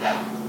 Yeah.